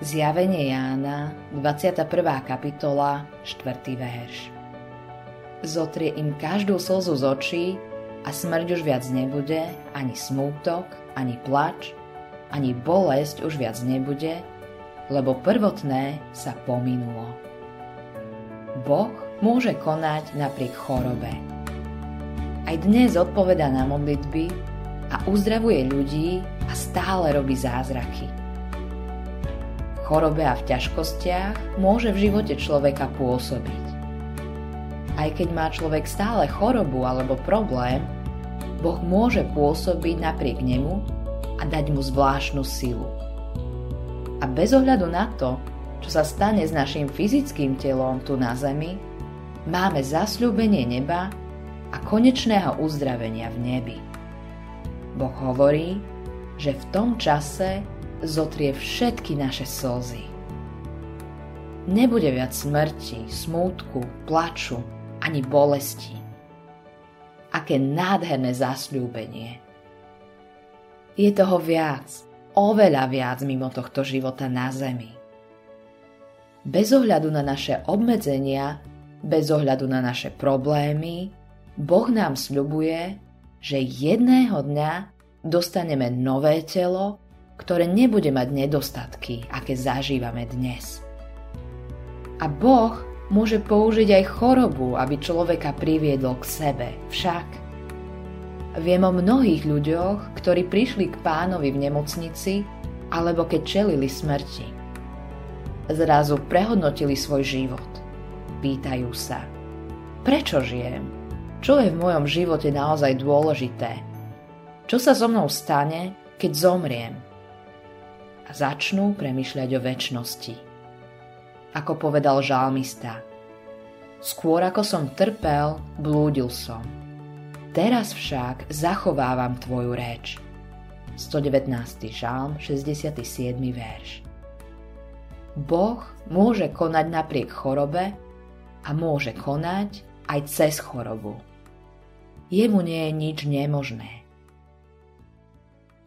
Zjavenie Jána, 21. kapitola, 4. verš. Zotrie im každú slzu z očí a smrť už viac nebude, ani smútok, ani plač, ani bolesť už viac nebude, lebo prvotné sa pominulo. Boh môže konať napriek chorobe. Aj dnes odpoveda na modlitby a uzdravuje ľudí a stále robí zázraky. Chorobe a v ťažkostiach môže v živote človeka pôsobiť. Aj keď má človek stále chorobu alebo problém, Boh môže pôsobiť napriek nemu a dať mu zvláštnu silu. A bez ohľadu na to, čo sa stane s našim fyzickým telom tu na zemi, máme zasľúbenie neba a konečného uzdravenia v nebi. Boh hovorí, že v tom čase zotrie všetky naše slzy. Nebude viac smrti, smútku, plaču ani bolesti. Aké nádherné zasľúbenie. Je toho viac, oveľa viac mimo tohto života na zemi. Bez ohľadu na naše obmedzenia, bez ohľadu na naše problémy, Boh nám sľubuje, že jedného dňa dostaneme nové telo, ktoré nebude mať nedostatky, aké zažívame dnes. A Boh môže použiť aj chorobu, aby človeka priviedol k sebe. Však viem o mnohých ľuďoch, ktorí prišli k pánovi v nemocnici alebo keď čelili smrti zrazu prehodnotili svoj život. Pýtajú sa, prečo žijem? Čo je v mojom živote naozaj dôležité? Čo sa so mnou stane, keď zomriem? A začnú premyšľať o väčšnosti. Ako povedal žalmista, skôr ako som trpel, blúdil som. Teraz však zachovávam tvoju reč. 119. žalm, 67. verš. Boh môže konať napriek chorobe a môže konať aj cez chorobu. Jemu nie je nič nemožné.